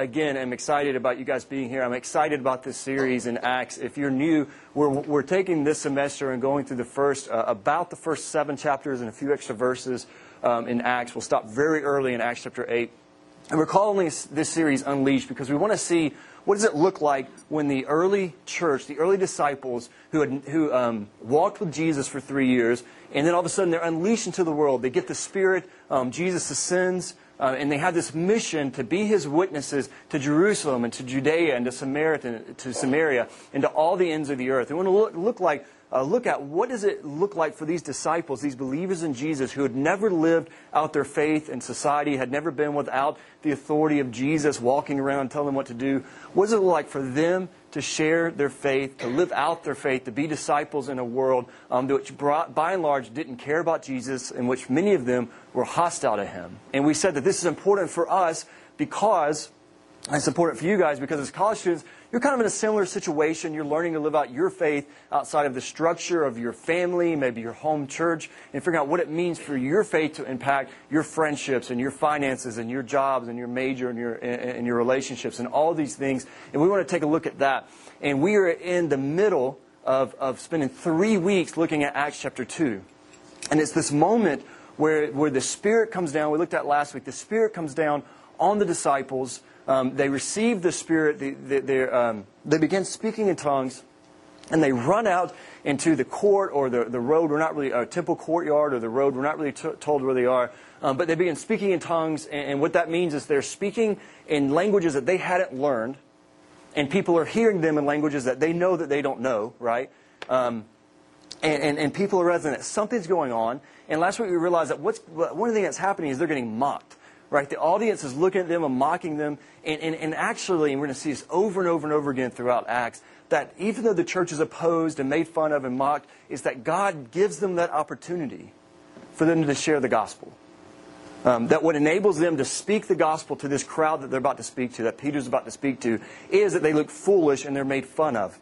again, am excited about you guys being here. I'm excited about this series in Acts. If you're new, we're, we're taking this semester and going through the first, uh, about the first seven chapters and a few extra verses um, in Acts. We'll stop very early in Acts chapter 8. And we're calling this, this series Unleashed because we want to see what does it look like when the early church, the early disciples who, had, who um, walked with Jesus for three years, and then all of a sudden they're unleashed into the world. They get the Spirit, um, Jesus ascends, uh, and they had this mission to be his witnesses to Jerusalem and to Judea and to Samaria, to Samaria and to all the ends of the earth. They want to look, look like uh, look at what does it look like for these disciples, these believers in Jesus who had never lived out their faith in society, had never been without the authority of Jesus walking around telling them what to do. What does it look like for them to share their faith, to live out their faith, to be disciples in a world um, which, brought, by and large, didn't care about Jesus, in which many of them were hostile to him? And we said that this is important for us because it's important for you guys because as college students, you're kind of in a similar situation. You're learning to live out your faith outside of the structure of your family, maybe your home church, and figuring out what it means for your faith to impact your friendships and your finances and your jobs and your major and your, and your relationships and all these things. And we want to take a look at that. And we are in the middle of, of spending three weeks looking at Acts chapter 2. And it's this moment where, where the Spirit comes down. We looked at last week. The Spirit comes down on the disciples um, they receive the Spirit, they, they, um, they begin speaking in tongues, and they run out into the court or the, the road. We're not really, a temple courtyard or the road. We're not really t- told where they are. Um, but they begin speaking in tongues, and, and what that means is they're speaking in languages that they hadn't learned, and people are hearing them in languages that they know that they don't know, right? Um, and, and, and, people are resonating. Something's going on. And last week we realized that what's, one of the things that's happening is they're getting mocked right? The audience is looking at them and mocking them. And, and, and actually, and we're going to see this over and over and over again throughout Acts, that even though the church is opposed and made fun of and mocked, is that God gives them that opportunity for them to share the gospel. Um, that what enables them to speak the gospel to this crowd that they're about to speak to, that Peter's about to speak to, is that they look foolish and they're made fun of.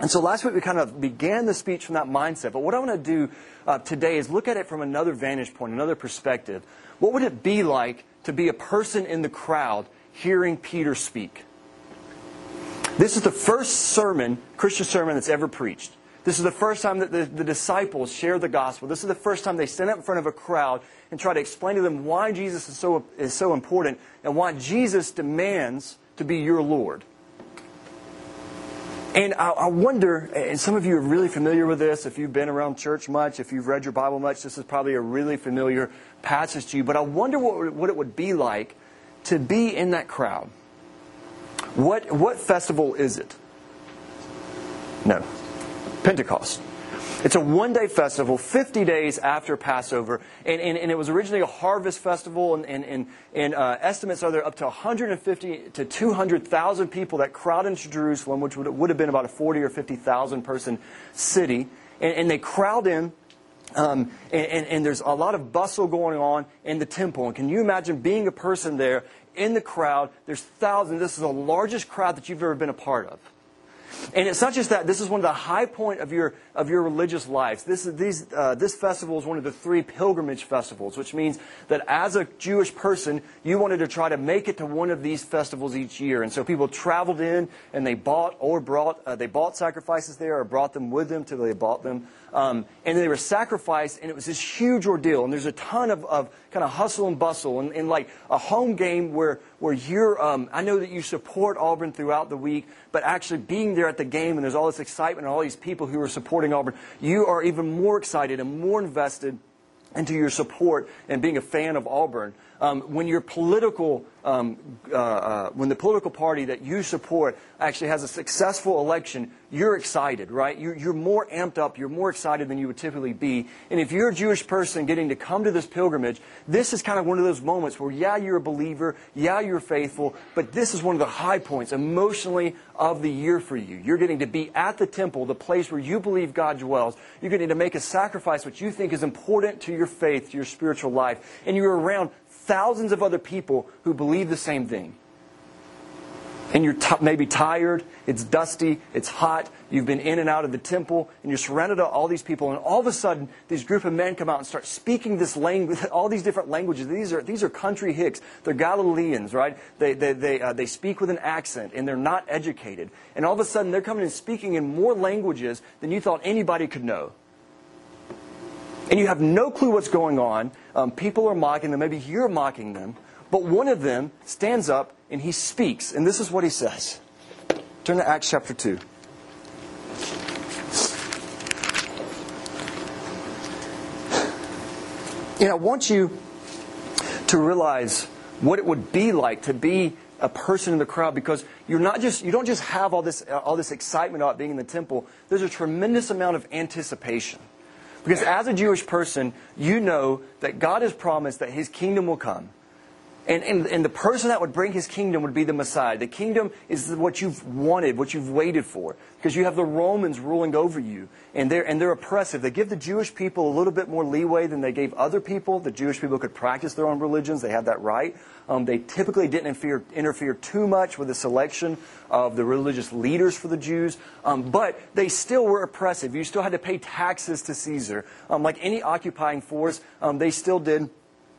And so last week we kind of began the speech from that mindset. But what I want to do uh, today is look at it from another vantage point, another perspective. What would it be like to be a person in the crowd hearing Peter speak. This is the first sermon, Christian sermon, that's ever preached. This is the first time that the, the, disciples share the gospel. This is the first time they stand up in front of a crowd and try to explain to them why Jesus is so, is so important and why Jesus demands to be your Lord. And I, I wonder, and some of you are really familiar with this, if you've been around church much, if you've read your Bible much, this is probably a really familiar passage to you. But I wonder what, what it would be like to be in that crowd. What, what festival is it? No. Pentecost. It's a one day festival, 50 days after Passover. And, and, and, it was originally a harvest festival, and, and, and uh, estimates are there up to 150 to 200,000 people that crowd into Jerusalem, which would, would have been about a 40 or 50,000 person city. And, and they crowd in. Um, and, and, and there's a lot of bustle going on in the temple. And can you imagine being a person there in the crowd? There's thousands. This is the largest crowd that you've ever been a part of. And it's not just that. This is one of the high point of your, of your religious lives. This, is these, uh, this festival is one of the three pilgrimage festivals, which means that as a Jewish person, you wanted to try to make it to one of these festivals each year. And so people traveled in and they bought or brought, uh, they bought sacrifices there or brought them with them till they bought them. Um, and they were sacrificed, and it was this huge ordeal. And there's a ton of, of kind of hustle and bustle, and, and like a home game where, where you're, um, I know that you support Auburn throughout the week, but actually being there at the game, and there's all this excitement and all these people who are supporting Auburn, you are even more excited and more invested into your support and being a fan of Auburn. Um, when your political, um, uh, uh, when the political party that you support actually has a successful election, you're excited, right? You're, you're more amped up, you're more excited than you would typically be. And if you're a Jewish person getting to come to this pilgrimage, this is kind of one of those moments where, yeah, you're a believer, yeah, you're faithful, but this is one of the high points emotionally of the year for you. You're getting to be at the temple, the place where you believe God dwells. You're getting to make a sacrifice which you think is important to your faith, to your spiritual life. And you're around thousands of other people who believe the same thing. and you're t- maybe tired, it's dusty, it's hot, you've been in and out of the temple, and you're surrounded by all these people, and all of a sudden, these group of men come out and start speaking this language, all these different languages. These are, these are country hicks. They're Galileans, right? They, they, they, uh, they speak with an accent, and they're not educated. And all of a sudden, they're coming and speaking in more languages than you thought anybody could know. And you have no clue what's going on. Um, people are mocking them. Maybe you're mocking them. But one of them stands up and he speaks. And this is what he says. Turn to Acts chapter 2. And I want you to realize what it would be like to be a person in the crowd because you're not just you don't just have all this all this excitement about being in the temple. There's a tremendous amount of anticipation. Because as a Jewish person, you know that God has promised that his kingdom will come. And, and, and, the person that would bring his kingdom would be the Messiah. The kingdom is what you've wanted, what you've waited for. Because you have the Romans ruling over you. And they're, and they're oppressive. They give the Jewish people a little bit more leeway than they gave other people. The Jewish people could practice their own religions. They had that right. Um, they typically didn't interfere, interfere, too much with the selection of the religious leaders for the Jews. Um, but they still were oppressive. You still had to pay taxes to Caesar. Um, like any occupying force, um, they still did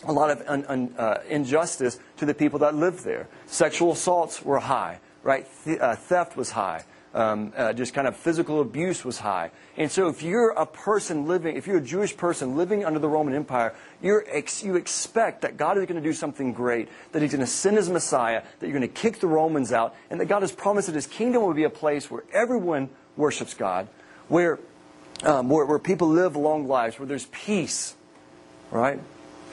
a lot of un, un, uh, injustice to the people that lived there. Sexual assaults were high, right? Th- uh, theft was high. Um, uh, just kind of physical abuse was high. And so, if you're a person living, if you're a Jewish person living under the Roman Empire, ex- you expect that God is going to do something great, that He's going to send His Messiah, that you're going to kick the Romans out, and that God has promised that His kingdom will be a place where everyone worships God, where, um, where, where people live long lives, where there's peace, right?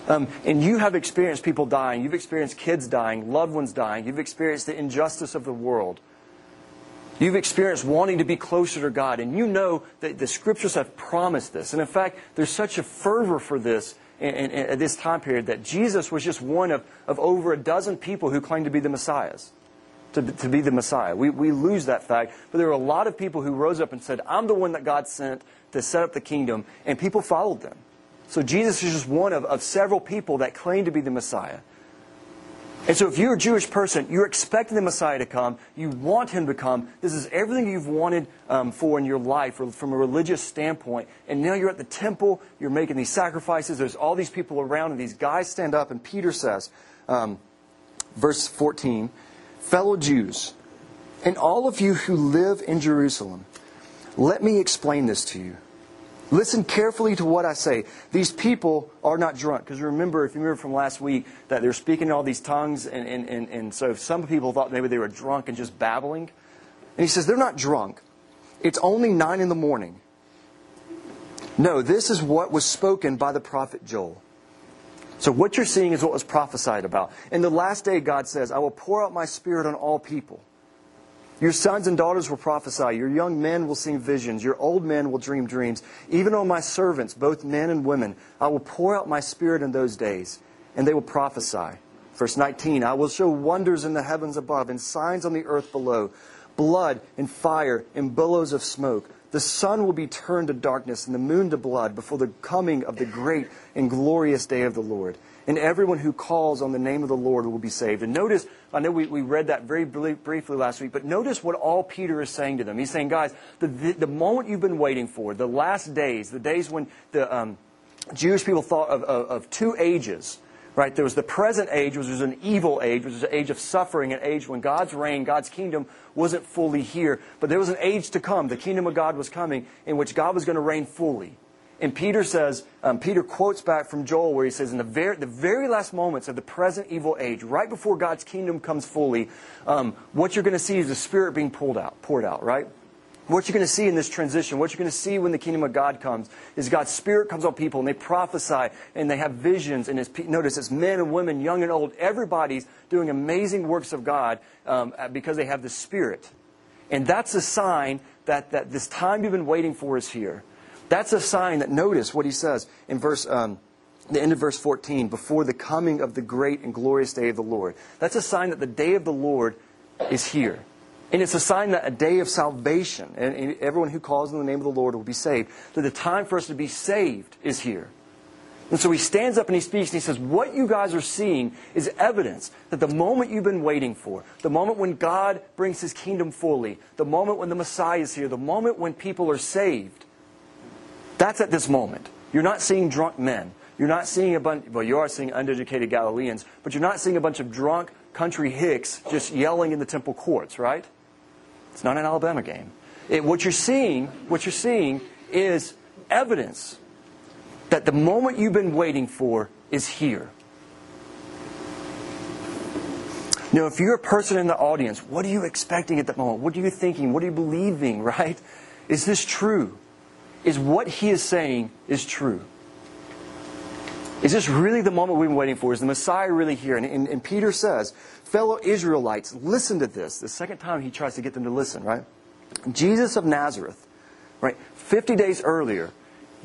Um, and you have experienced people dying. You've experienced kids dying, loved ones dying. You've experienced the injustice of the world. You've experienced wanting to be closer to God. And you know that the scriptures have promised this. And in fact, there's such a fervor for this at this time period that Jesus was just one of, of over a dozen people who claimed to be the Messiahs. To, to be the Messiah. We, we lose that fact. But there were a lot of people who rose up and said, I'm the one that God sent to set up the kingdom. And people followed them. So Jesus is just one of, of several people that claim to be the Messiah. And so if you're a Jewish person, you're expecting the Messiah to come, you want him to come, this is everything you've wanted um, for in your life from a religious standpoint. And now you're at the temple, you're making these sacrifices, there's all these people around, and these guys stand up, and Peter says, um, verse 14, Fellow Jews, and all of you who live in Jerusalem, let me explain this to you. Listen carefully to what I say. These people are not drunk. Because remember, if you remember from last week, that they're speaking in all these tongues, and, and, and, and so some people thought maybe they were drunk and just babbling. And he says, they're not drunk. It's only nine in the morning. No, this is what was spoken by the prophet Joel. So what you're seeing is what was prophesied about. In the last day, God says, I will pour out my spirit on all people. Your sons and daughters will prophesy. Your young men will see visions. Your old men will dream dreams. Even on my servants, both men and women, I will pour out my spirit in those days, and they will prophesy. Verse 19 I will show wonders in the heavens above and signs on the earth below blood and fire and billows of smoke. The sun will be turned to darkness and the moon to blood before the coming of the great and glorious day of the Lord and everyone who calls on the name of the Lord will be saved. And notice, I know we, we read that very briefly last week, but notice what all Peter is saying to them. He's saying, guys, the, the, the moment you've been waiting for, the last days, the days when the um, Jewish people thought of, of, of two ages, right? There was the present age, which was an evil age, which was an age of suffering, an age when God's reign, God's kingdom wasn't fully here. But there was an age to come. The kingdom of God was coming in which God was going to reign fully. And Peter says, um, Peter quotes back from Joel where he says, in the very, the very last moments of the present evil age, right before God's kingdom comes fully, um, what you're going to see is the Spirit being pulled out, poured out, right? What you're going to see in this transition, what you're going to see when the kingdom of God comes, is God's Spirit comes on people and they prophesy and they have visions. And it's, notice it's men and women, young and old. Everybody's doing amazing works of God um, because they have the Spirit. And that's a sign that, that this time you've been waiting for is here. That's a sign that, notice what he says in verse, um, the end of verse 14, before the coming of the great and glorious day of the Lord. That's a sign that the day of the Lord is here. And it's a sign that a day of salvation, and everyone who calls in the name of the Lord will be saved, that the time for us to be saved is here. And so he stands up and he speaks and he says, What you guys are seeing is evidence that the moment you've been waiting for, the moment when God brings his kingdom fully, the moment when the Messiah is here, the moment when people are saved, that's at this moment. You're not seeing drunk men. You're not seeing a bunch, well, you are seeing uneducated Galileans, but you're not seeing a bunch of drunk country hicks just yelling in the temple courts, right? It's not an Alabama game. It, what you're seeing, what you're seeing is evidence that the moment you've been waiting for is here. Now, if you're a person in the audience, what are you expecting at that moment? What are you thinking? What are you believing, right? Is this true? Is what he is saying is true? Is this really the moment we've been waiting for? Is the Messiah really here? And, and, and Peter says, fellow Israelites, listen to this. The second time he tries to get them to listen, right? Jesus of Nazareth, right? 50 days earlier,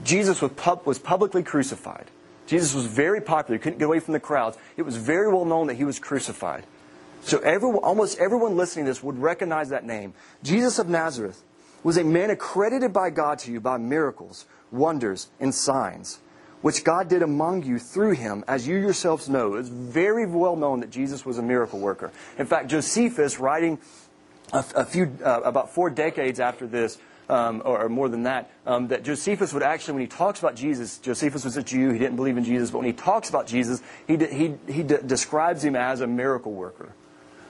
Jesus was, pub, was publicly crucified. Jesus was very popular. Couldn't get away from the crowds. It was very well known that he was crucified. So everyone, almost everyone listening to this would recognize that name. Jesus of Nazareth was a man accredited by God to you by miracles, wonders, and signs, which God did among you through him, as you yourselves know. It's very well known that Jesus was a miracle worker. In fact, Josephus, writing a, a few, uh, about four decades after this, um, or, or, more than that, um, that Josephus would actually, when he talks about Jesus, Josephus was a Jew, he didn't believe in Jesus, but when he talks about Jesus, he, de- he, he de- describes him as a miracle worker.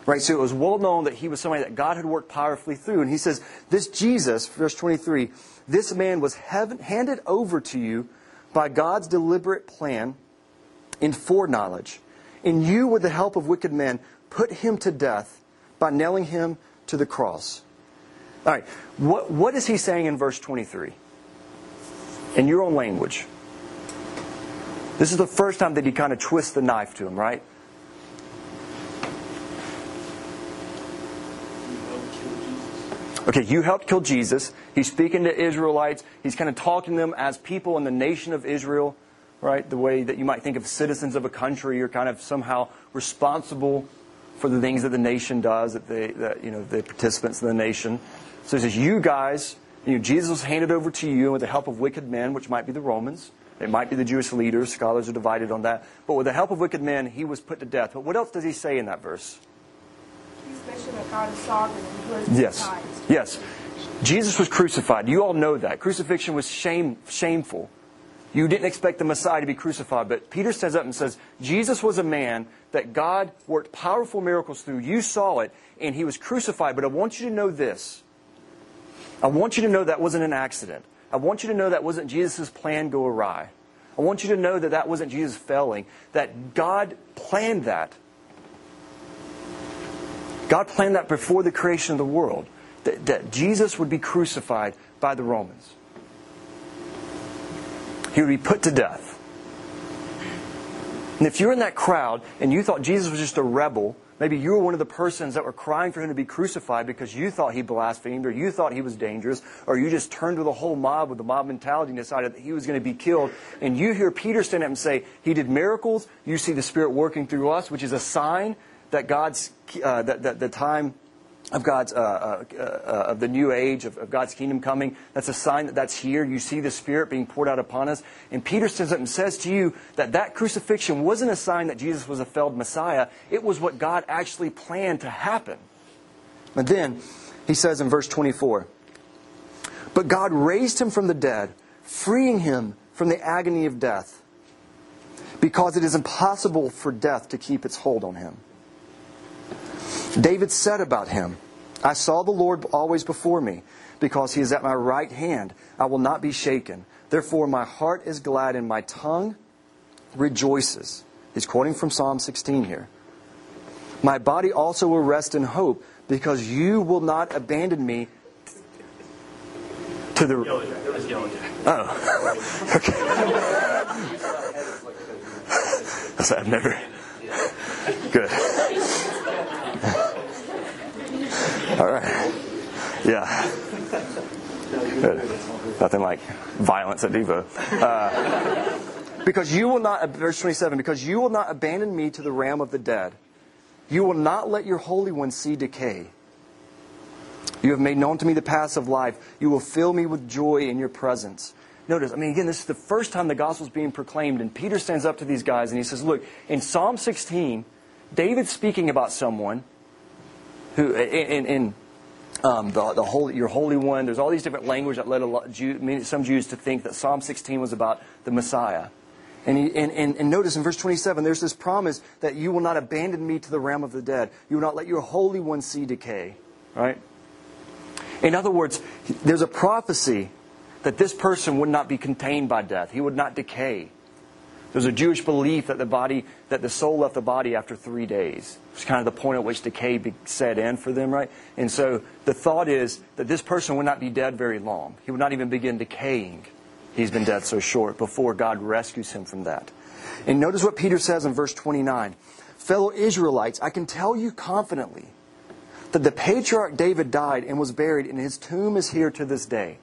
Right? So it was well known that he was somebody that God had worked powerfully through. And he says, This Jesus, verse 23, this man was heaven, handed over to you by God's deliberate plan in foreknowledge. And you, with the help of wicked men, put him to death by nailing him to the cross. All right, what, what is he saying in verse 23? In your own language. This is the first time that he kind of twists the knife to him, right? Okay, you helped kill Jesus. He's speaking to Israelites. He's kind of talking to them as people in the nation of Israel, right? The way that you might think of citizens of a country. You're kind of somehow responsible for the things that the nation does, that, they, that you know, the participants in the nation. So he says, You guys, you know, Jesus was handed over to you with the help of wicked men, which might be the Romans. It might be the Jewish leaders. Scholars are divided on that. But with the help of wicked men, he was put to death. But what else does he say in that verse? Mentioned that God is sovereign Yes. Yes. Jesus was crucified. You all know that. Crucifixion was shame, shameful. You didn't expect the Messiah to be crucified, but Peter stands up and says, Jesus was a man that God worked powerful miracles through. You saw it, and he was crucified. But I want you to know this I want you to know that wasn't an accident. I want you to know that wasn't Jesus' plan go awry. I want you to know that that wasn't Jesus failing, that God planned that. God planned that before the creation of the world, that, that Jesus would be crucified by the Romans. He would be put to death. And if you're in that crowd and you thought Jesus was just a rebel Maybe you were one of the persons that were crying for him to be crucified because you thought he blasphemed or you thought he was dangerous or you just turned to the whole mob with the mob mentality and decided that he was going to be killed. And you hear Peter stand up and say, He did miracles. You see the Spirit working through us, which is a sign that God's, uh, that, that the time of God's, uh, uh, uh, of the new age, of, of, God's kingdom coming. That's a sign that that's here. You see the Spirit being poured out upon us. And Peter stands up and says to you that that crucifixion wasn't a sign that Jesus was a failed Messiah. It was what God actually planned to happen. And then he says in verse 24, But God raised him from the dead, freeing him from the agony of death, because it is impossible for death to keep its hold on him. David said about him, I saw the Lord always before me, because he is at my right hand. I will not be shaken. Therefore, my heart is glad and my tongue rejoices. He's quoting from Psalm 16 here. My body also will rest in hope, because you will not abandon me to the. Oh. okay. I've never. Good. All right. Yeah. Good. Nothing like violence at Devo. Uh, because you will not, verse 27, because you will not abandon me to the realm of the dead. You will not let your Holy One see decay. You have made known to me the paths of life. You will fill me with joy in your presence. notice, I mean, again, this is the first time the gospel is being proclaimed, and Peter stands up to these guys and he says, Look, in Psalm 16, David's speaking about someone who, in, in um, the, the holy, your Holy One, there's all these different language that led a lot, Jew, some Jews to think that Psalm 16 was about the Messiah. And, he, and, and, and, notice in verse 27, there's this promise that you will not abandon me to the realm of the dead. You will not let your Holy One see decay. Right? In other words, there's a prophecy that this person would not be contained by death. He would not decay. There's a Jewish belief that the body, that the soul left the body after three days. It's kind of the point at which decay set in for them, right? And so the thought is that this person would not be dead very long. He would not even begin decaying. He's been dead so short before God rescues him from that. And notice what Peter says in verse 29. Fellow Israelites, I can tell you confidently that the patriarch David died and was buried, and his tomb is here to this day.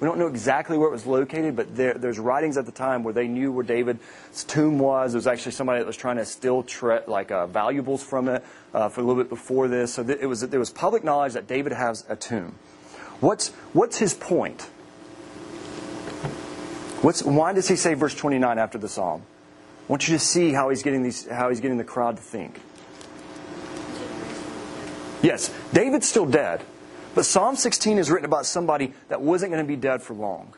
We don't know exactly where it was located, but there, there's writings at the time where they knew where David's tomb was. There was actually somebody that was trying to steal tre- like uh, valuables from it uh, for a little bit before this. So th- it was, there was public knowledge that David has a tomb. What's, what's his point? What's, why does he say verse 29 after the psalm? I want you to see how he's getting, these, how he's getting the crowd to think. Yes, David's still dead. But Psalm 16 is written about somebody that wasn't going to be dead for long.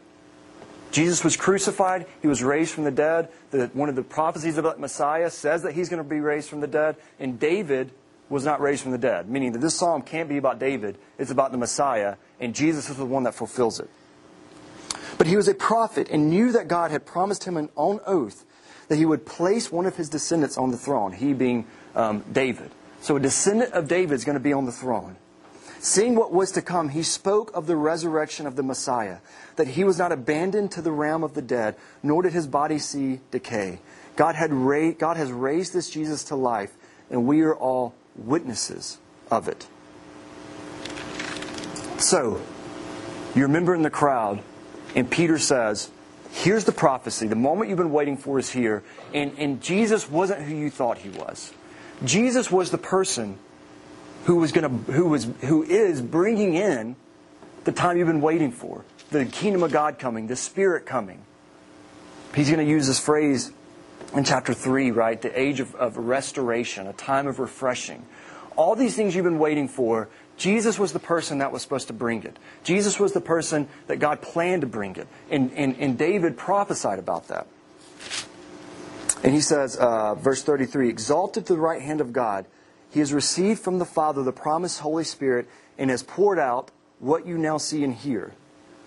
Jesus was crucified. He was raised from the dead. The, one of the prophecies about Messiah says that he's going to be raised from the dead. And David was not raised from the dead, meaning that this psalm can't be about David. It's about the Messiah. And Jesus is the one that fulfills it. But he was a prophet and knew that God had promised him an on oath that he would place one of his descendants on the throne, he being um, David. So a descendant of David is going to be on the throne. Seeing what was to come, he spoke of the resurrection of the Messiah, that he was not abandoned to the realm of the dead, nor did his body see decay. God, had ra- God has raised this Jesus to life, and we are all witnesses of it. So, you remember in the crowd, and Peter says, Here's the prophecy. The moment you've been waiting for is here. And, and Jesus wasn't who you thought he was. Jesus was the person who was going to who was who is bringing in the time you've been waiting for, the kingdom of God coming, the Spirit coming. He's going to use this phrase in chapter 3, right? The age of, of restoration, a time of refreshing. All these things you've been waiting for, Jesus was the person that was supposed to bring it. Jesus was the person that God planned to bring it. And, and, and David prophesied about that. And he says, uh, verse 33 Exalted to the right hand of God, he has received from the Father the promised Holy Spirit and has poured out what you now see and hear.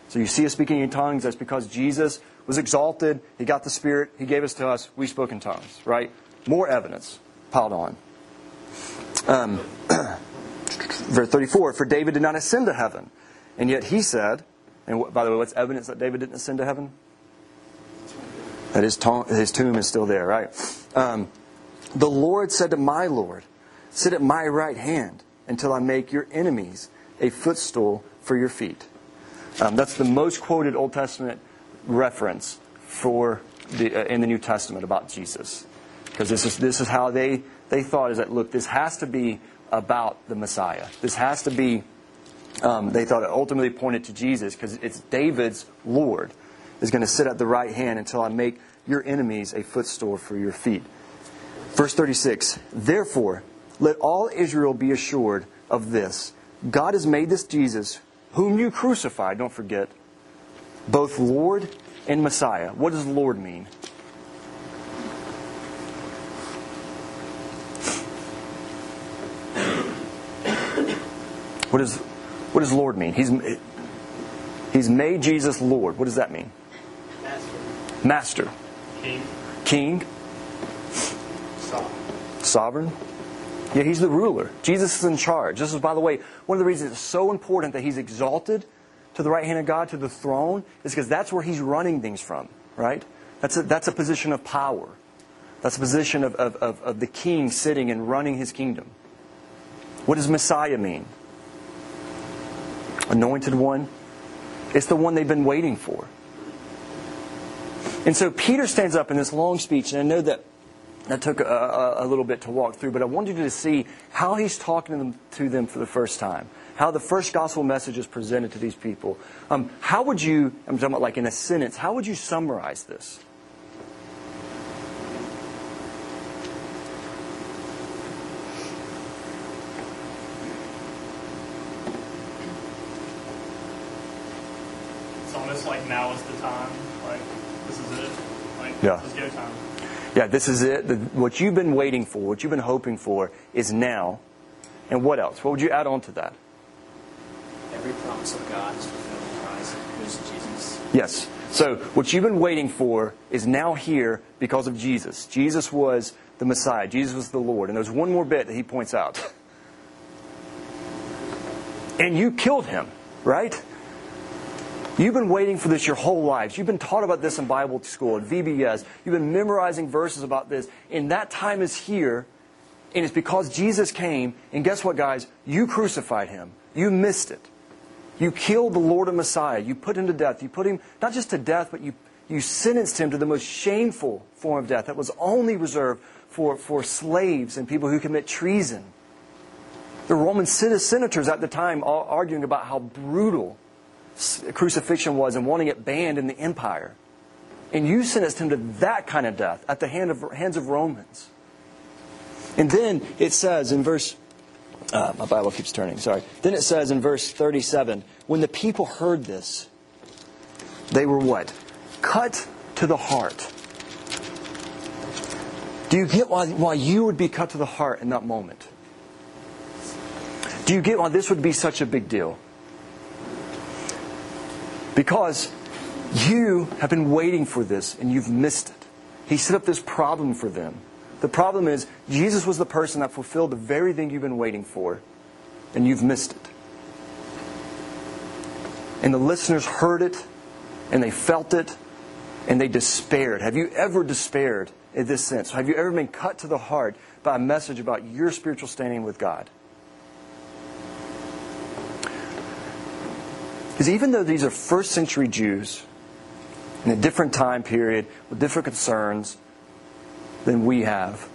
So you see us speaking in tongues, that's because Jesus was exalted, he got the Spirit, he gave us to us, we spoke in tongues, right? More evidence piled on. Um, verse 34 For David did not ascend to heaven, and yet he said, and by the way, what's evidence that David didn't ascend to heaven? That his, tomb is still there, right? Um, the Lord said to my Lord, Sit at my right hand until I make your enemies a footstool for your feet. Um, that's the most quoted Old Testament reference for the, uh, in the New Testament about Jesus. Because this is, this is how they, they thought is that, look, this has to be about the Messiah. This has to be, um, they thought it ultimately pointed to Jesus because it's David's Lord is going to sit at the right hand until I make your enemies a footstool for your feet. Verse 36 Therefore, let all Israel be assured of this God has made this Jesus, whom you crucified, don't forget, both Lord and Messiah. What does Lord mean? What, is, what does Lord mean? He's, he's made Jesus Lord. What does that mean? Master. Master. King. King. Sovereign. Sovereign. Yeah, he's the ruler. Jesus is in charge. This is, by the way, one of the reasons it's so important that he's exalted to the right hand of God, to the throne, is because that's where he's running things from, right? That's a, that's a position of power. That's a position of, of, of, of the king sitting and running his kingdom. What does Messiah mean? Anointed one. It's the one they've been waiting for. And so Peter stands up in this long speech, and I know that that took a, a, a, little bit to walk through, but I wanted you to see how he's talking to them, to them for the first time, how the first gospel message is presented to these people. Um, how would you, I'm talking about like in a sentence, how would you summarize this? It's almost like now is the time. Like, this is it. Like, Yeah. this is go time. Yeah, this is it. The, what you've been waiting for, what you've been hoping for, is now. And what else? What would you add on to that? Every promise of God is fulfilled in Christ, who is Jesus. Yes. So what you've been waiting for is now here because of Jesus. Jesus was the Messiah. Jesus was the Lord. And there's one more bit that he points out. And you killed him, right? You've been waiting for this your whole lives. You've been taught about this in Bible school, at VBS. You've been memorizing verses about this. And that time is here. And it's because Jesus came. And guess what, guys? You crucified him. You missed it. You killed the Lord and Messiah. You put him to death. You put him not just to death, but you, you sentenced him to the most shameful form of death that was only reserved for, for slaves and people who commit treason. The Roman senators at the time all arguing about how brutal crucifixion was and wanting it banned in the empire. And you sentenced him to that kind of death at the hand of, hands of Romans. And then it says in verse, uh, my Bible keeps turning, sorry. Then it says in verse 37 when the people heard this, they were what? Cut to the heart. Do you get why, why you would be cut to the heart in that moment? Do you get why this would be such a big deal? Because you have been waiting for this and you've missed it. He set up this problem for them. The problem is, Jesus was the person that fulfilled the very thing you've been waiting for, and you've missed it. And the listeners heard it, and they felt it, and they despaired. Have you ever despaired in this sense? Have you ever been cut to the heart by a message about your spiritual standing with God? Because even though these are first century Jews in a different time period with different concerns than we have,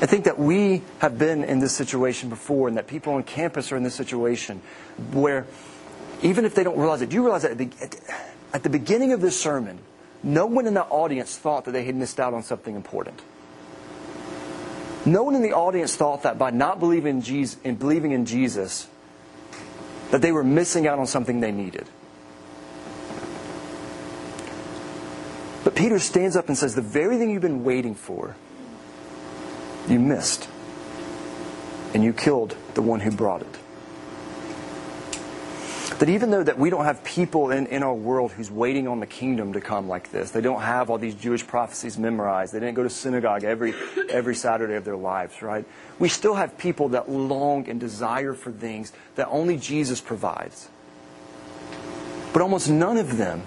I think that we have been in this situation before and that people on campus are in this situation where even if they don't realize it, do you realize that at the, at the beginning of this sermon, no one in the audience thought that they had missed out on something important. No one in the audience thought that by not believing in Jesus, in believing in Jesus that they were missing out on something they needed. But Peter stands up and says, The very thing you've been waiting for, you missed. And you killed the one who brought it. That even though that we don't have people in, in our world who's waiting on the kingdom to come like this, they don't have all these Jewish prophecies memorized, they didn't go to synagogue every, every Saturday of their lives, right? We still have people that long and desire for things that only Jesus provides. But almost none of them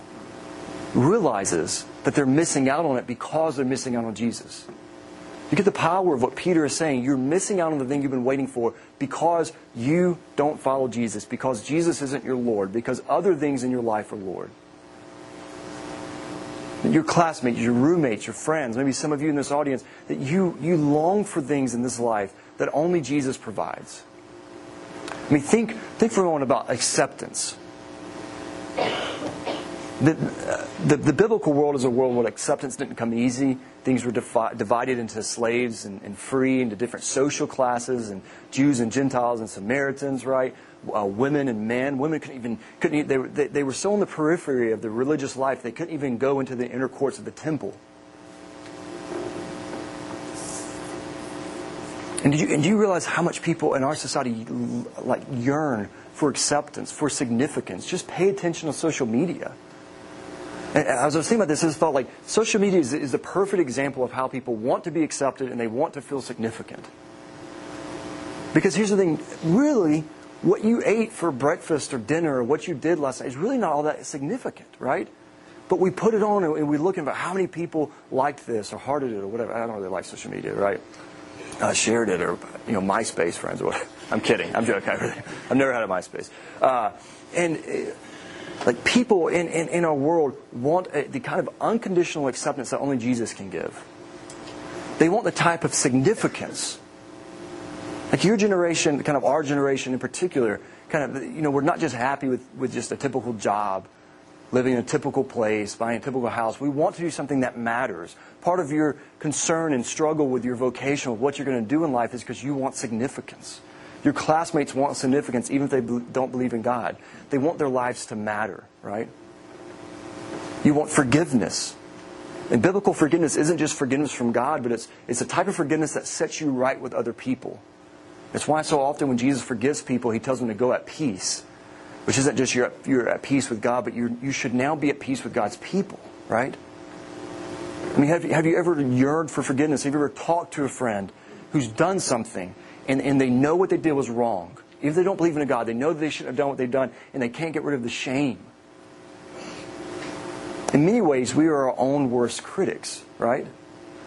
realizes that they're missing out on it because they're missing out on Jesus. You get the power of what Peter is saying. You're missing out on the thing you've been waiting for because you don't follow Jesus, because Jesus isn't your Lord, because other things in your life are Lord. Your classmates, your roommates, your friends, maybe some of you in this audience, that you, you long for things in this life that only Jesus provides. I mean, think, think for a moment about acceptance. The, the, the, biblical world is a world where acceptance didn't come easy. Things were defi- divided into slaves and, and, free, into different social classes, and Jews and Gentiles and Samaritans, right? Uh, women and men. Women couldn't even, couldn't, they, were, they, they were so on the periphery of the religious life, they couldn't even go into the inner courts of the temple. And do you, and do you realize how much people in our society like yearn for acceptance, for significance? Just pay attention to social media. And as I was thinking about this, I just felt like social media is, is the perfect example of how people want to be accepted and they want to feel significant. Because here's the thing really, what you ate for breakfast or dinner or what you did last night is really not all that significant, right? But we put it on and we look at how many people liked this or hearted it or whatever. I don't really like social media, right? Uh, shared it or, you know, MySpace friends or whatever. I'm kidding. I'm joking. I've never had a MySpace. Uh, and. Like people in, in, in our world want a, the kind of unconditional acceptance that only Jesus can give. They want the type of significance. Like your generation, kind of our generation in particular, kind of, you know, we're not just happy with, with just a typical job, living in a typical place, buying a typical house. We want to do something that matters. Part of your concern and struggle with your vocation, with what you're going to do in life, is because you want significance. Your classmates want significance even if they don't believe in God. They want their lives to matter, right? You want forgiveness. And biblical forgiveness isn't just forgiveness from God, but it's, it's a type of forgiveness that sets you right with other people. It's why so often when Jesus forgives people, he tells them to go at peace, which isn't just you're, you're at peace with God, but you you should now be at peace with God's people, right? I mean, have, have you ever yearned for forgiveness? Have you ever talked to a friend who's done something and, and they know what they did was wrong? If they don't believe in a God, they know that they shouldn't have done what they've done, and they can't get rid of the shame. In many ways, we are our own worst critics, right?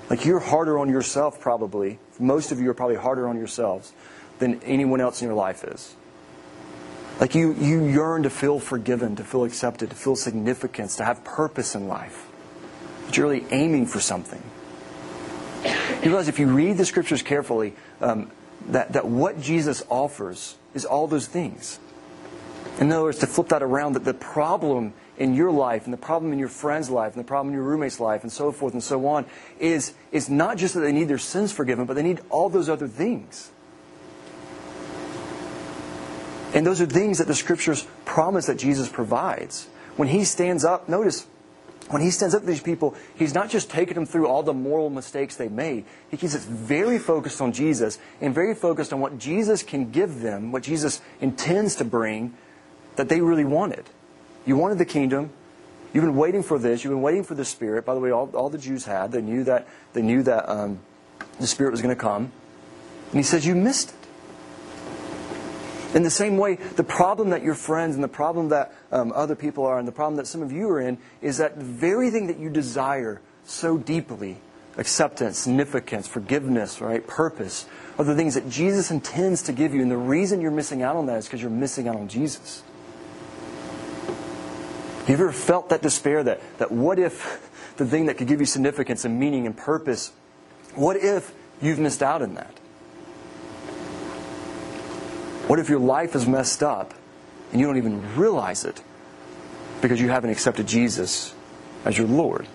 Like you're harder on yourself, probably. Most of you are probably harder on yourselves than anyone else in your life is. Like you, you yearn to feel forgiven, to feel accepted, to feel significance, to have purpose in life. But you're really aiming for something. You realize if you read the scriptures carefully, um, that, that what Jesus offers is all those things. In other words, to flip that around, that the problem in your life and the problem in your friend's life and the problem in your roommate's life and so forth and so on is, is not just that they need their sins forgiven, but they need all those other things. And those are things that the scriptures promise that Jesus provides. When he stands up, notice, when he stands up to these people, he's not just taking them through all the moral mistakes they made. He keeps it very focused on Jesus and very focused on what Jesus can give them, what Jesus intends to bring that they really wanted. You wanted the kingdom. You've been waiting for this. You've been waiting for the Spirit. By the way, all, all the Jews had. They knew that, they knew that um, the Spirit was going to come. And he says, You missed it. In the same way, the problem that your friends and the problem that um, other people are and the problem that some of you are in is that the very thing that you desire so deeply acceptance, significance, forgiveness, right, purpose are the things that Jesus intends to give you. And the reason you're missing out on that is because you're missing out on Jesus. Have you ever felt that despair that, that what if the thing that could give you significance and meaning and purpose, what if you've missed out on that? What if your life is messed up and you don't even realize it because you haven't accepted Jesus as your Lord?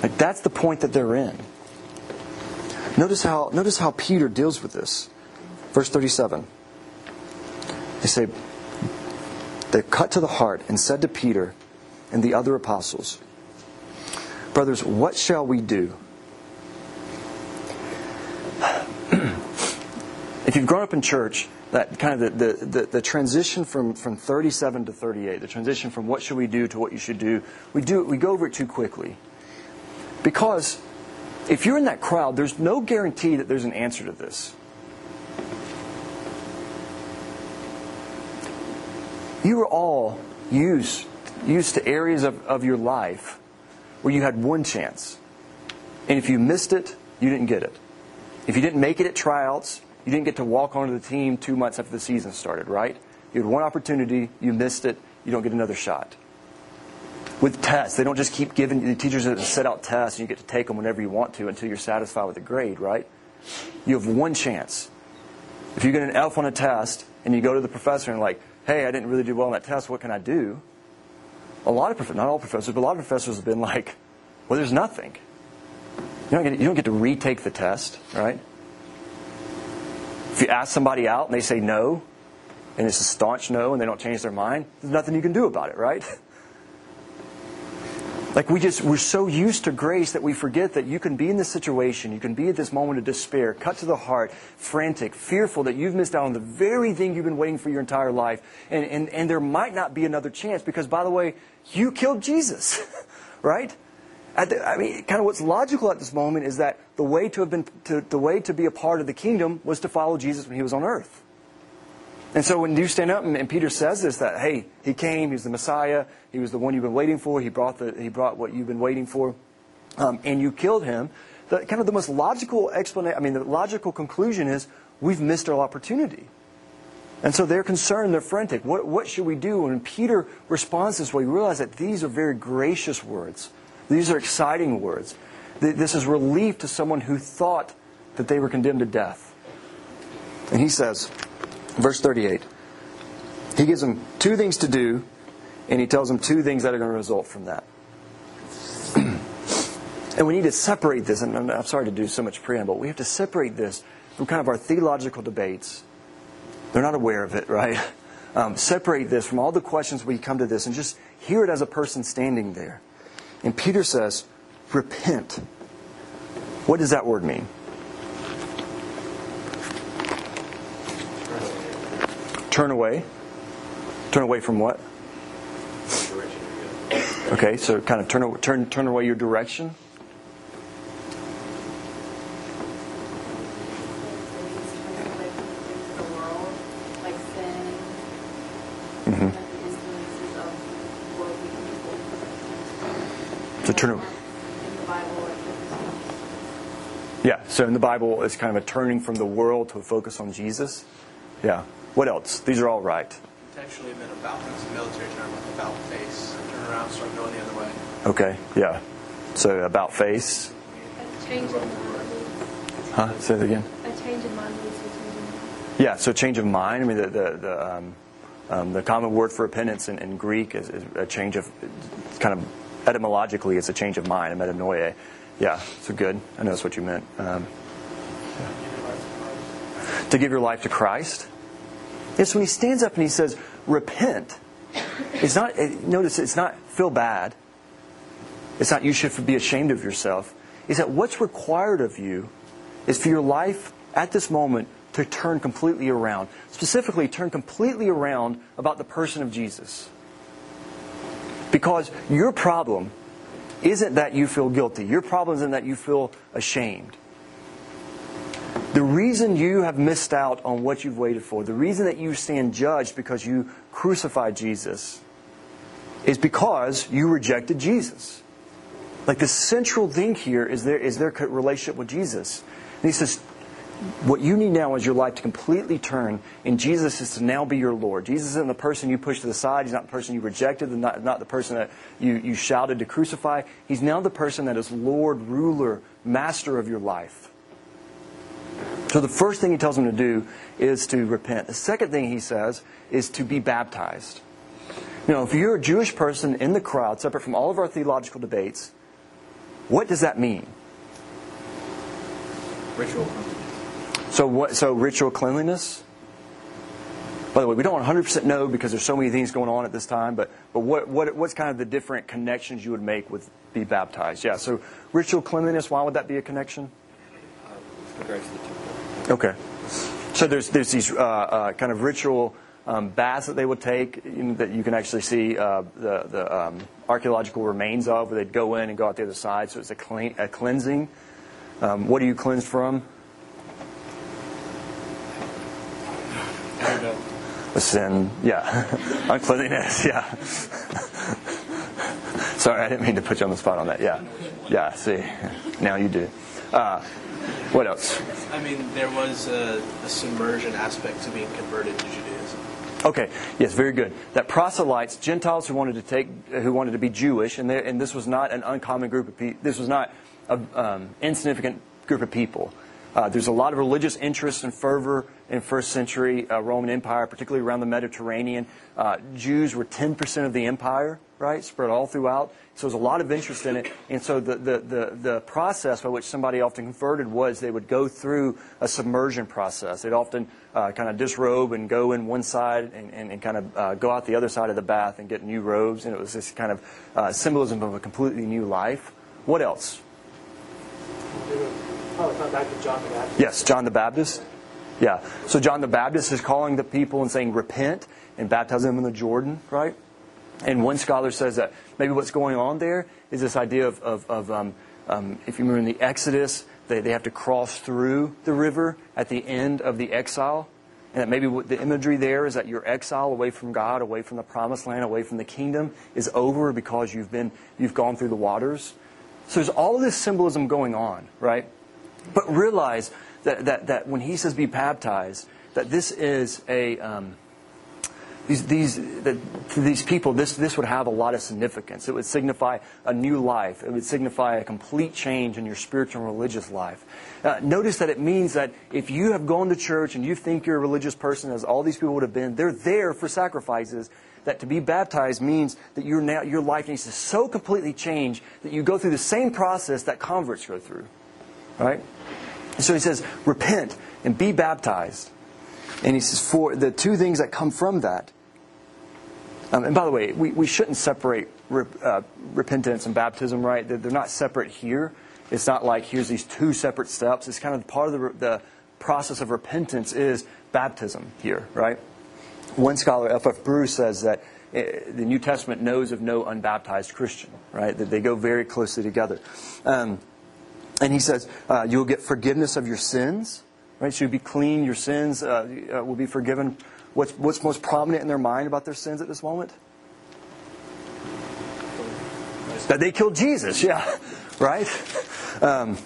Like that's the point that they're in. Notice how notice how Peter deals with this. Verse 37. They say they cut to the heart and said to Peter and the other apostles, Brothers, what shall we do? If you've grown up in church, that kind of the, the, the, transition from, from 37 to 38, the transition from what should we do to what you should do, we do we go over it too quickly. Because if you're in that crowd, there's no guarantee that there's an answer to this. You were all used used to areas of, of your life where you had one chance. And if you missed it, you didn't get it. If you didn't make it at tryouts, you didn't get to walk onto the team two months after the season started, right? You had one opportunity, you missed it, you don't get another shot. With tests, they don't just keep giving the teachers set out tests and you get to take them whenever you want to until you're satisfied with the grade, right? You have one chance. If you get an F on a test and you go to the professor and like, hey, I didn't really do well on that test, what can I do? A lot of not all professors, but a lot of professors have been like, well, there's nothing. You don't get, you don't get to retake the test, right? If you ask somebody out and they say no, and it's a staunch no and they don't change their mind, there's nothing you can do about it, right? Like we just we're so used to grace that we forget that you can be in this situation, you can be at this moment of despair, cut to the heart, frantic, fearful that you've missed out on the very thing you've been waiting for your entire life. And and, and there might not be another chance because by the way, you killed Jesus. right? The, I mean, kind of what's logical at this moment is that the way to have been to, the way to be a part of the kingdom was to follow Jesus when he was on earth. And so when you stand up and, and Peter says this, that hey, he came, he's the Messiah, he was the one you've been waiting for, he brought the he brought what you've been waiting for, um, and you killed him. The kind of the most logical explanation, I mean, the logical conclusion is we've missed our opportunity. And so they're concerned, they're frantic. What, what should we do? And Peter responds this way, we realize that these are very gracious words. These are exciting words. This is relief to someone who thought that they were condemned to death. And he says, verse 38, he gives them two things to do, and he tells them two things that are going to result from that. and we need to separate this, and I'm sorry to do so much preamble. We have to separate this from kind of our theological debates. They're not aware of it, right? Um, separate this from all the questions we come to this and just hear it as a person standing there. And Peter says, repent. What does that word mean? Turn away. Turn away from what? Okay, so kind of turn turn turn away your direction. the world, like sin, Mm-hmm. like the influences of worldly people. So turn. In the Bible, like this Yeah. So in the Bible, it's kind of a turning from the world to a focus on Jesus. Yeah. What else? These are all right. It's actually been about, it's a military term, like about face. Turn around, start going the other way. Okay. Yeah. So about face. A change in mind. Huh? Say it again. A change in mind leads to a change. Yeah, so change of mind. I mean, the the the, um, um, the common word for repentance in, in Greek is, is a change of, kind of etymologically, it's a change of mind, a metanoia. Yeah, so good. I know that's what you meant. Um, to give your life to Christ. Yes, when he stands up and he says, "Repent," it's not. Notice it's not feel bad. It's not you should be ashamed of yourself. Is that what's required of you is for your life at this moment to turn completely around. Specifically, turn completely around about the person of Jesus. Because your problem isn't that you feel guilty. Your problem isn't that you feel ashamed. The reason you have missed out on what you've waited for, the reason that you stand judged because you crucified Jesus, is because you rejected Jesus. Like the central thing here is their, is their relationship with Jesus. And he says, what you need now is your life to completely turn, and Jesus is to now be your Lord. Jesus isn't the person you pushed to the side. He's not the person you rejected, not, not the person that you, you shouted to crucify. He's now the person that is Lord, ruler, master of your life. So the first thing he tells them to do is to repent. The second thing he says is to be baptized. Know, if you're a Jewish person in the crowd, separate from all of our theological debates, what does that mean? Ritual. So what? So ritual cleanliness. By the way, we don't 100% know because there's so many things going on at this time. But but what what what's kind of the different connections you would make with be baptized? Yeah. So ritual cleanliness. Why would that be a connection? Okay. So there's there's these uh, uh, kind of ritual um, baths that they would take you know, that you can actually see uh, the the um, archaeological remains of, where they'd go in and go out the other side. So it's a, clean, a cleansing. Um, what are you cleansed from? Sin, yeah. Uncleanliness, yeah. Sorry, I didn't mean to put you on the spot on that. Yeah, yeah. See, now you do. Uh, what else? I mean, there was a, a submersion aspect to being converted to Judaism. Okay, yes, very good. That proselytes, Gentiles who wanted to take, who wanted to be Jewish, and, they, and this was not an uncommon group of people. This was not an um, insignificant group of people. Uh, there's a lot of religious interest and fervor in first century uh, Roman Empire, particularly around the Mediterranean. Uh, Jews were 10% of the empire, right, spread all throughout. So there's a lot of interest in it. And so the, the, the, the process by which somebody often converted was they would go through a submersion process. They'd often uh, kind of disrobe and go in one side and, and, and kind of uh, go out the other side of the bath and get new robes. And it was this kind of uh, symbolism of a completely new life. What else? To John the Baptist. Yes, John the Baptist. Yeah. So John the Baptist is calling the people and saying, repent and baptize them in the Jordan, right? And one scholar says that maybe what's going on there is this idea of, of, of um, um, if you remember in the Exodus, they, they have to cross through the river at the end of the exile. And that maybe the imagery there is that your exile away from God, away from the promised land, away from the kingdom is over because you've been you've gone through the waters. So there's all of this symbolism going on, right? But realize that, that, that when he says be baptized, that this is a, um, these, these, that to these people, this, this would have a lot of significance. It would signify a new life. It would signify a complete change in your spiritual and religious life. Uh, notice that it means that if you have gone to church and you think you're a religious person, as all these people would have been, they're there for sacrifices. That to be baptized means that your now, your life needs to so completely change that you go through the same process that converts go through. Right? So he says, repent and be baptized. And he says, for the two things that come from that. Um, and by the way, we, we shouldn't separate re, uh, repentance and baptism, right? They're, they're, not separate here. It's not like here's these two separate steps. It's kind of part of the, the process of repentance is baptism here, right? One scholar, F.F. F. Bruce, says that uh, the New Testament knows of no unbaptized Christian, right? That they go very closely together. Um, and he says, uh, you'll get forgiveness of your sins Right? So you'll be clean. Your sins uh, uh, will be forgiven. What's, what's most prominent in their mind about their sins at this moment? That they killed Jesus, yeah. Right? Um,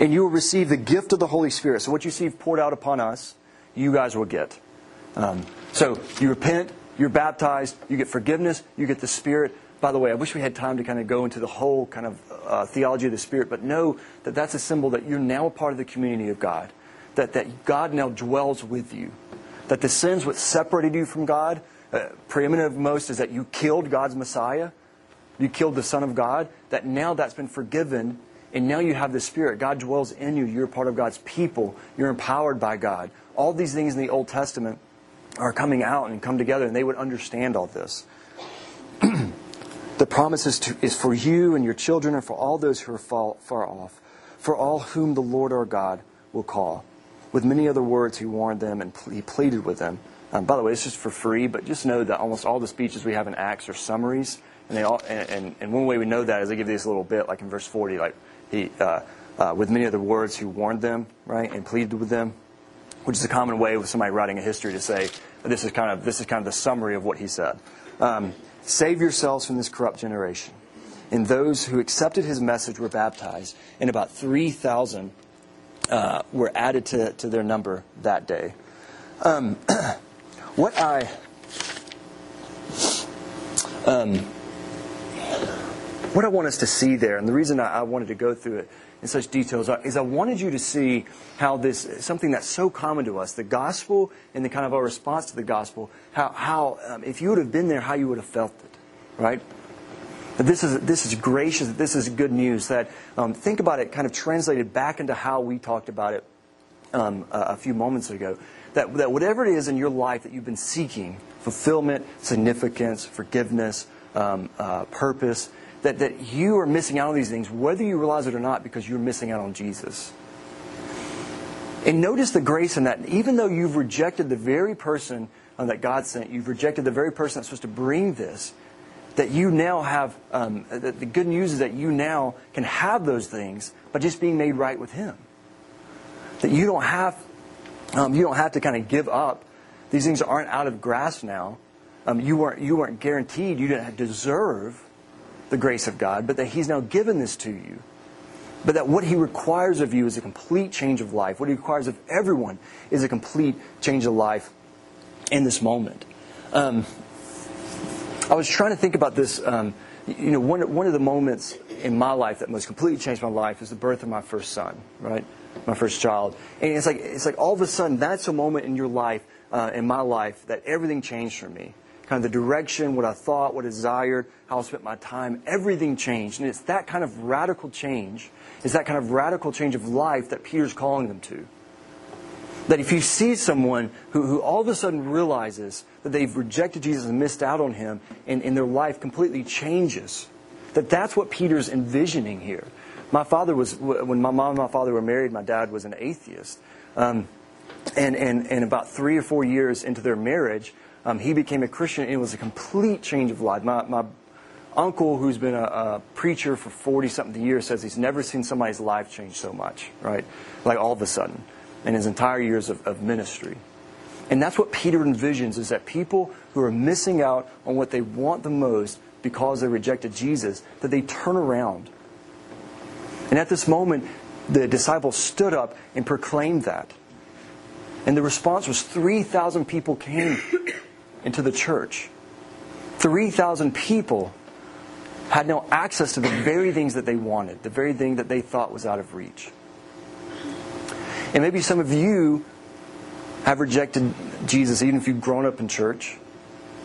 and you will receive the gift of the Holy Spirit. So what you see poured out upon us, you guys will get. Um, so you repent, you're baptized, you get forgiveness, you get the Spirit. By the way, I wish we had time to kind of go into the whole kind of uh, theology of the Spirit, but know that that's a symbol that you're now a part of the community of God that, that God now dwells with you. That the sins which separated you from God, uh, preeminent of most is that you killed God's Messiah. You killed the Son of God. That now that's been forgiven, and now you have the Spirit. God dwells in you. You're part of God's people. You're empowered by God. All these things in the Old Testament are coming out and come together, and they would understand all this. The promise is, to, is for you and your children and for all those who are far, far off, for all whom the Lord our God will call. With many other words, he warned them and he pleaded with them. Um, by the way, it's just for free, but just know that almost all the speeches we have in Acts are summaries. And, they all, and, and, and one way we know that is they give this little bit, like in verse 40, like he, uh, uh, with many other words, he warned them, right, and pleaded with them, which is a common way with somebody writing a history to say this is kind of this is kind of the summary of what he said. Um, Save yourselves from this corrupt generation. And those who accepted his message were baptized, and about 3,000 uh, were added to, to their number that day. Um, what I um, what I want us to see there, and the reason I, I wanted to go through it in such details is I wanted you to see how this something that's so common to us, the gospel and the kind of our response to the gospel, how, how um, if you would have been there, how you would have felt it, right? That this is, this is gracious, that this is good news. That um, think about it kind of translated back into how we talked about it um, a, a few moments ago. That, that whatever it is in your life that you've been seeking, fulfillment, significance, forgiveness, um, uh, purpose, that, that you are missing out on these things, whether you realize it or not, because you're missing out on Jesus. And notice the grace in that. Even though you've rejected the very person uh, that God sent, you've rejected the very person that's supposed to bring this, that you now have, um, the, the good news is that you now can have those things by just being made right with Him. That you don't have, um, you don't have to kind of give up. These things aren't out of grasp now. Um, you weren't, you weren't guaranteed. You didn't deserve the grace of God, but that He's now given this to you. But that what He requires of you is a complete change of life. What He requires of everyone is a complete change of life in this moment. Um, I was trying to think about this. Um, you know, one, one of the moments in my life that most completely changed my life was the birth of my first son, right? My first child. And it's like, it's like all of a sudden, that's a moment in your life, uh, in my life, that everything changed for me. Kind of the direction, what I thought, what I desired, how I spent my time, everything changed. And it's that kind of radical change, it's that kind of radical change of life that Peter's calling them to. That if you see someone who, who all of a sudden realizes that they've rejected Jesus and missed out on him, and, and their life completely changes, that that's what Peter's envisioning here. My father was, when my mom and my father were married, my dad was an atheist. Um, and, and, and about three or four years into their marriage, um, he became a Christian, and it was a complete change of life. My, my uncle, who's been a, a preacher for 40 something years, says he's never seen somebody's life change so much, right? Like all of a sudden in his entire years of, of ministry. And that's what Peter envisions is that people who are missing out on what they want the most because they rejected Jesus, that they turn around. And at this moment, the disciples stood up and proclaimed that. And the response was 3,000 people came into the church. 3,000 people had no access to the very things that they wanted, the very thing that they thought was out of reach. And maybe some of you have rejected Jesus, even if you've grown up in church,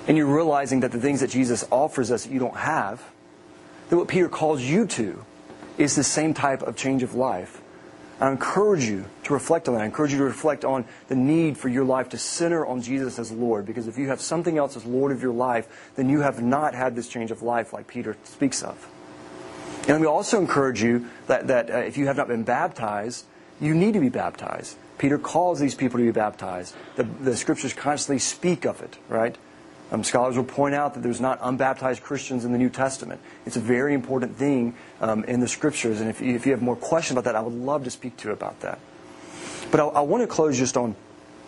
and you're realizing that the things that Jesus offers us that you don't have, that what Peter calls you to is the same type of change of life. I encourage you to reflect on that. I encourage you to reflect on the need for your life to center on Jesus as Lord. Because if you have something else as Lord of your life, then you have not had this change of life like Peter speaks of. And me also encourage you that, that uh, if you have not been baptized, you need to be baptized. Peter calls these people to be baptized. The, the scriptures constantly speak of it, right? Um, scholars will point out that there's not unbaptized Christians in the New Testament. It's a very important thing um, in the scriptures. And if you, if you have more questions about that, I would love to speak to you about that. But I, I want to close just on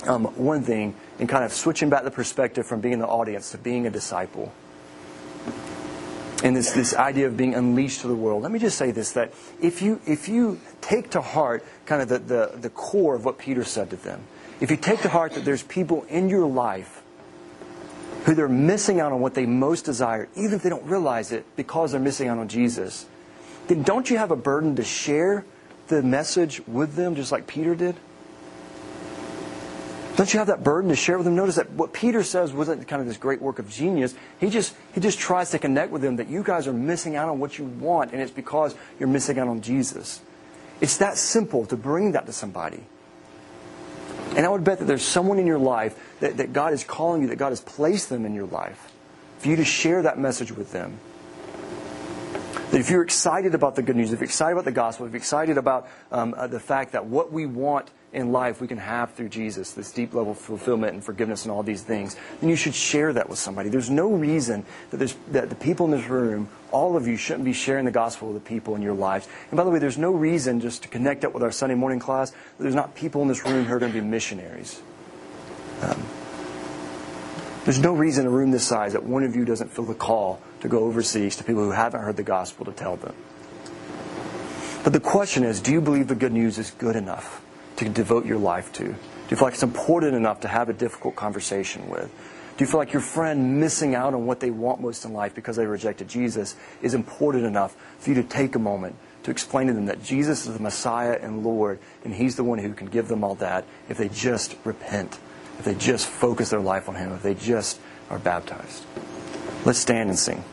um, one thing and kind of switching back the perspective from being the audience to being a disciple. And this, this idea of being unleashed to the world. Let me just say this that if you, if you take to heart kind of the, the, the core of what Peter said to them, if you take to heart that there's people in your life who they're missing out on what they most desire, even if they don't realize it because they're missing out on Jesus, then don't you have a burden to share the message with them just like Peter did? Don't you have that burden to share with them? Notice that what Peter says wasn't kind of this great work of genius. He just he just tries to connect with them that you guys are missing out on what you want, and it's because you're missing out on Jesus. It's that simple to bring that to somebody. And I would bet that there's someone in your life that, that God is calling you, that God has placed them in your life, for you to share that message with them. That if you're excited about the good news, if you're excited about the gospel, if you're excited about um, uh, the fact that what we want in life we can have through Jesus, this deep level of fulfillment and forgiveness and all these things, then you should share that with somebody. There's no reason that, that the people in this room, all of you, shouldn't be sharing the gospel with the people in your lives. And by the way, there's no reason just to connect up with our Sunday morning class there's not people in this room who are going to be missionaries. Um, there's no reason in a room this size that one of you doesn't feel the call to go overseas to people who haven't heard the gospel to tell them. But the question is do you believe the good news is good enough? To devote your life to? Do you feel like it's important enough to have a difficult conversation with? Do you feel like your friend missing out on what they want most in life because they rejected Jesus is important enough for you to take a moment to explain to them that Jesus is the Messiah and Lord, and He's the one who can give them all that if they just repent, if they just focus their life on Him, if they just are baptized? Let's stand and sing.